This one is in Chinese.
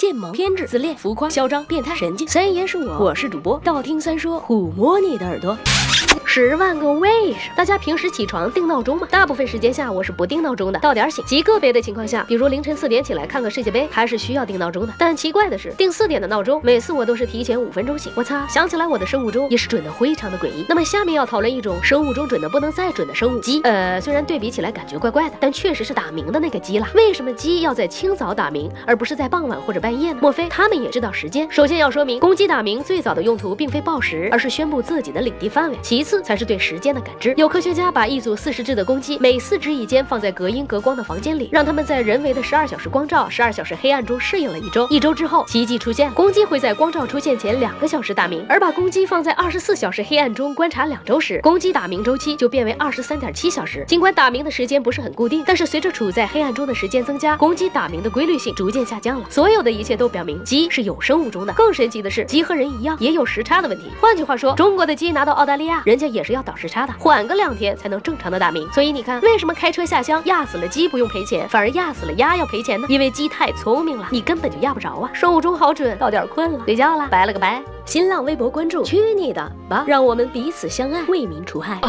贱萌、偏执、自恋、浮夸、嚣张、变态、神经。三爷是我，我是主播，道听三说，抚摸你的耳朵。十万个为什么？大家平时起床定闹钟吗？大部分时间下我是不定闹钟的，到点醒。极个别的情况下，比如凌晨四点起来看个世界杯，还是需要定闹钟的。但奇怪的是，定四点的闹钟，每次我都是提前五分钟醒。我擦，想起来我的生物钟也是准的非常的诡异。那么下面要讨论一种生物钟准的不能再准的生物鸡。呃，虽然对比起来感觉怪怪的，但确实是打鸣的那个鸡啦。为什么鸡要在清早打鸣，而不是在傍晚或者半夜呢？莫非他们也知道时间？首先要说明，公鸡打鸣最早的用途并非报时，而是宣布自己的领地范围。其次才是对时间的。感知有科学家把一组四十只的公鸡，每四只一间，放在隔音隔光的房间里，让它们在人为的十二小时光照、十二小时黑暗中适应了一周。一周之后，奇迹出现，公鸡会在光照出现前两个小时打鸣。而把公鸡放在二十四小时黑暗中观察两周时，公鸡打鸣周期就变为二十三点七小时。尽管打鸣的时间不是很固定，但是随着处在黑暗中的时间增加，公鸡打鸣的规律性逐渐下降了。所有的一切都表明鸡是有生物钟的。更神奇的是，鸡和人一样也有时差的问题。换句话说，中国的鸡拿到澳大利亚，人家也是要倒时差的。缓个两天才能正常的打鸣，所以你看，为什么开车下乡压死了鸡不用赔钱，反而压死了鸭要赔钱呢？因为鸡太聪明了，你根本就压不着啊！生物钟好准，到点困了，睡觉了，拜了个拜。新浪微博关注，去你的吧，让我们彼此相爱，为民除害。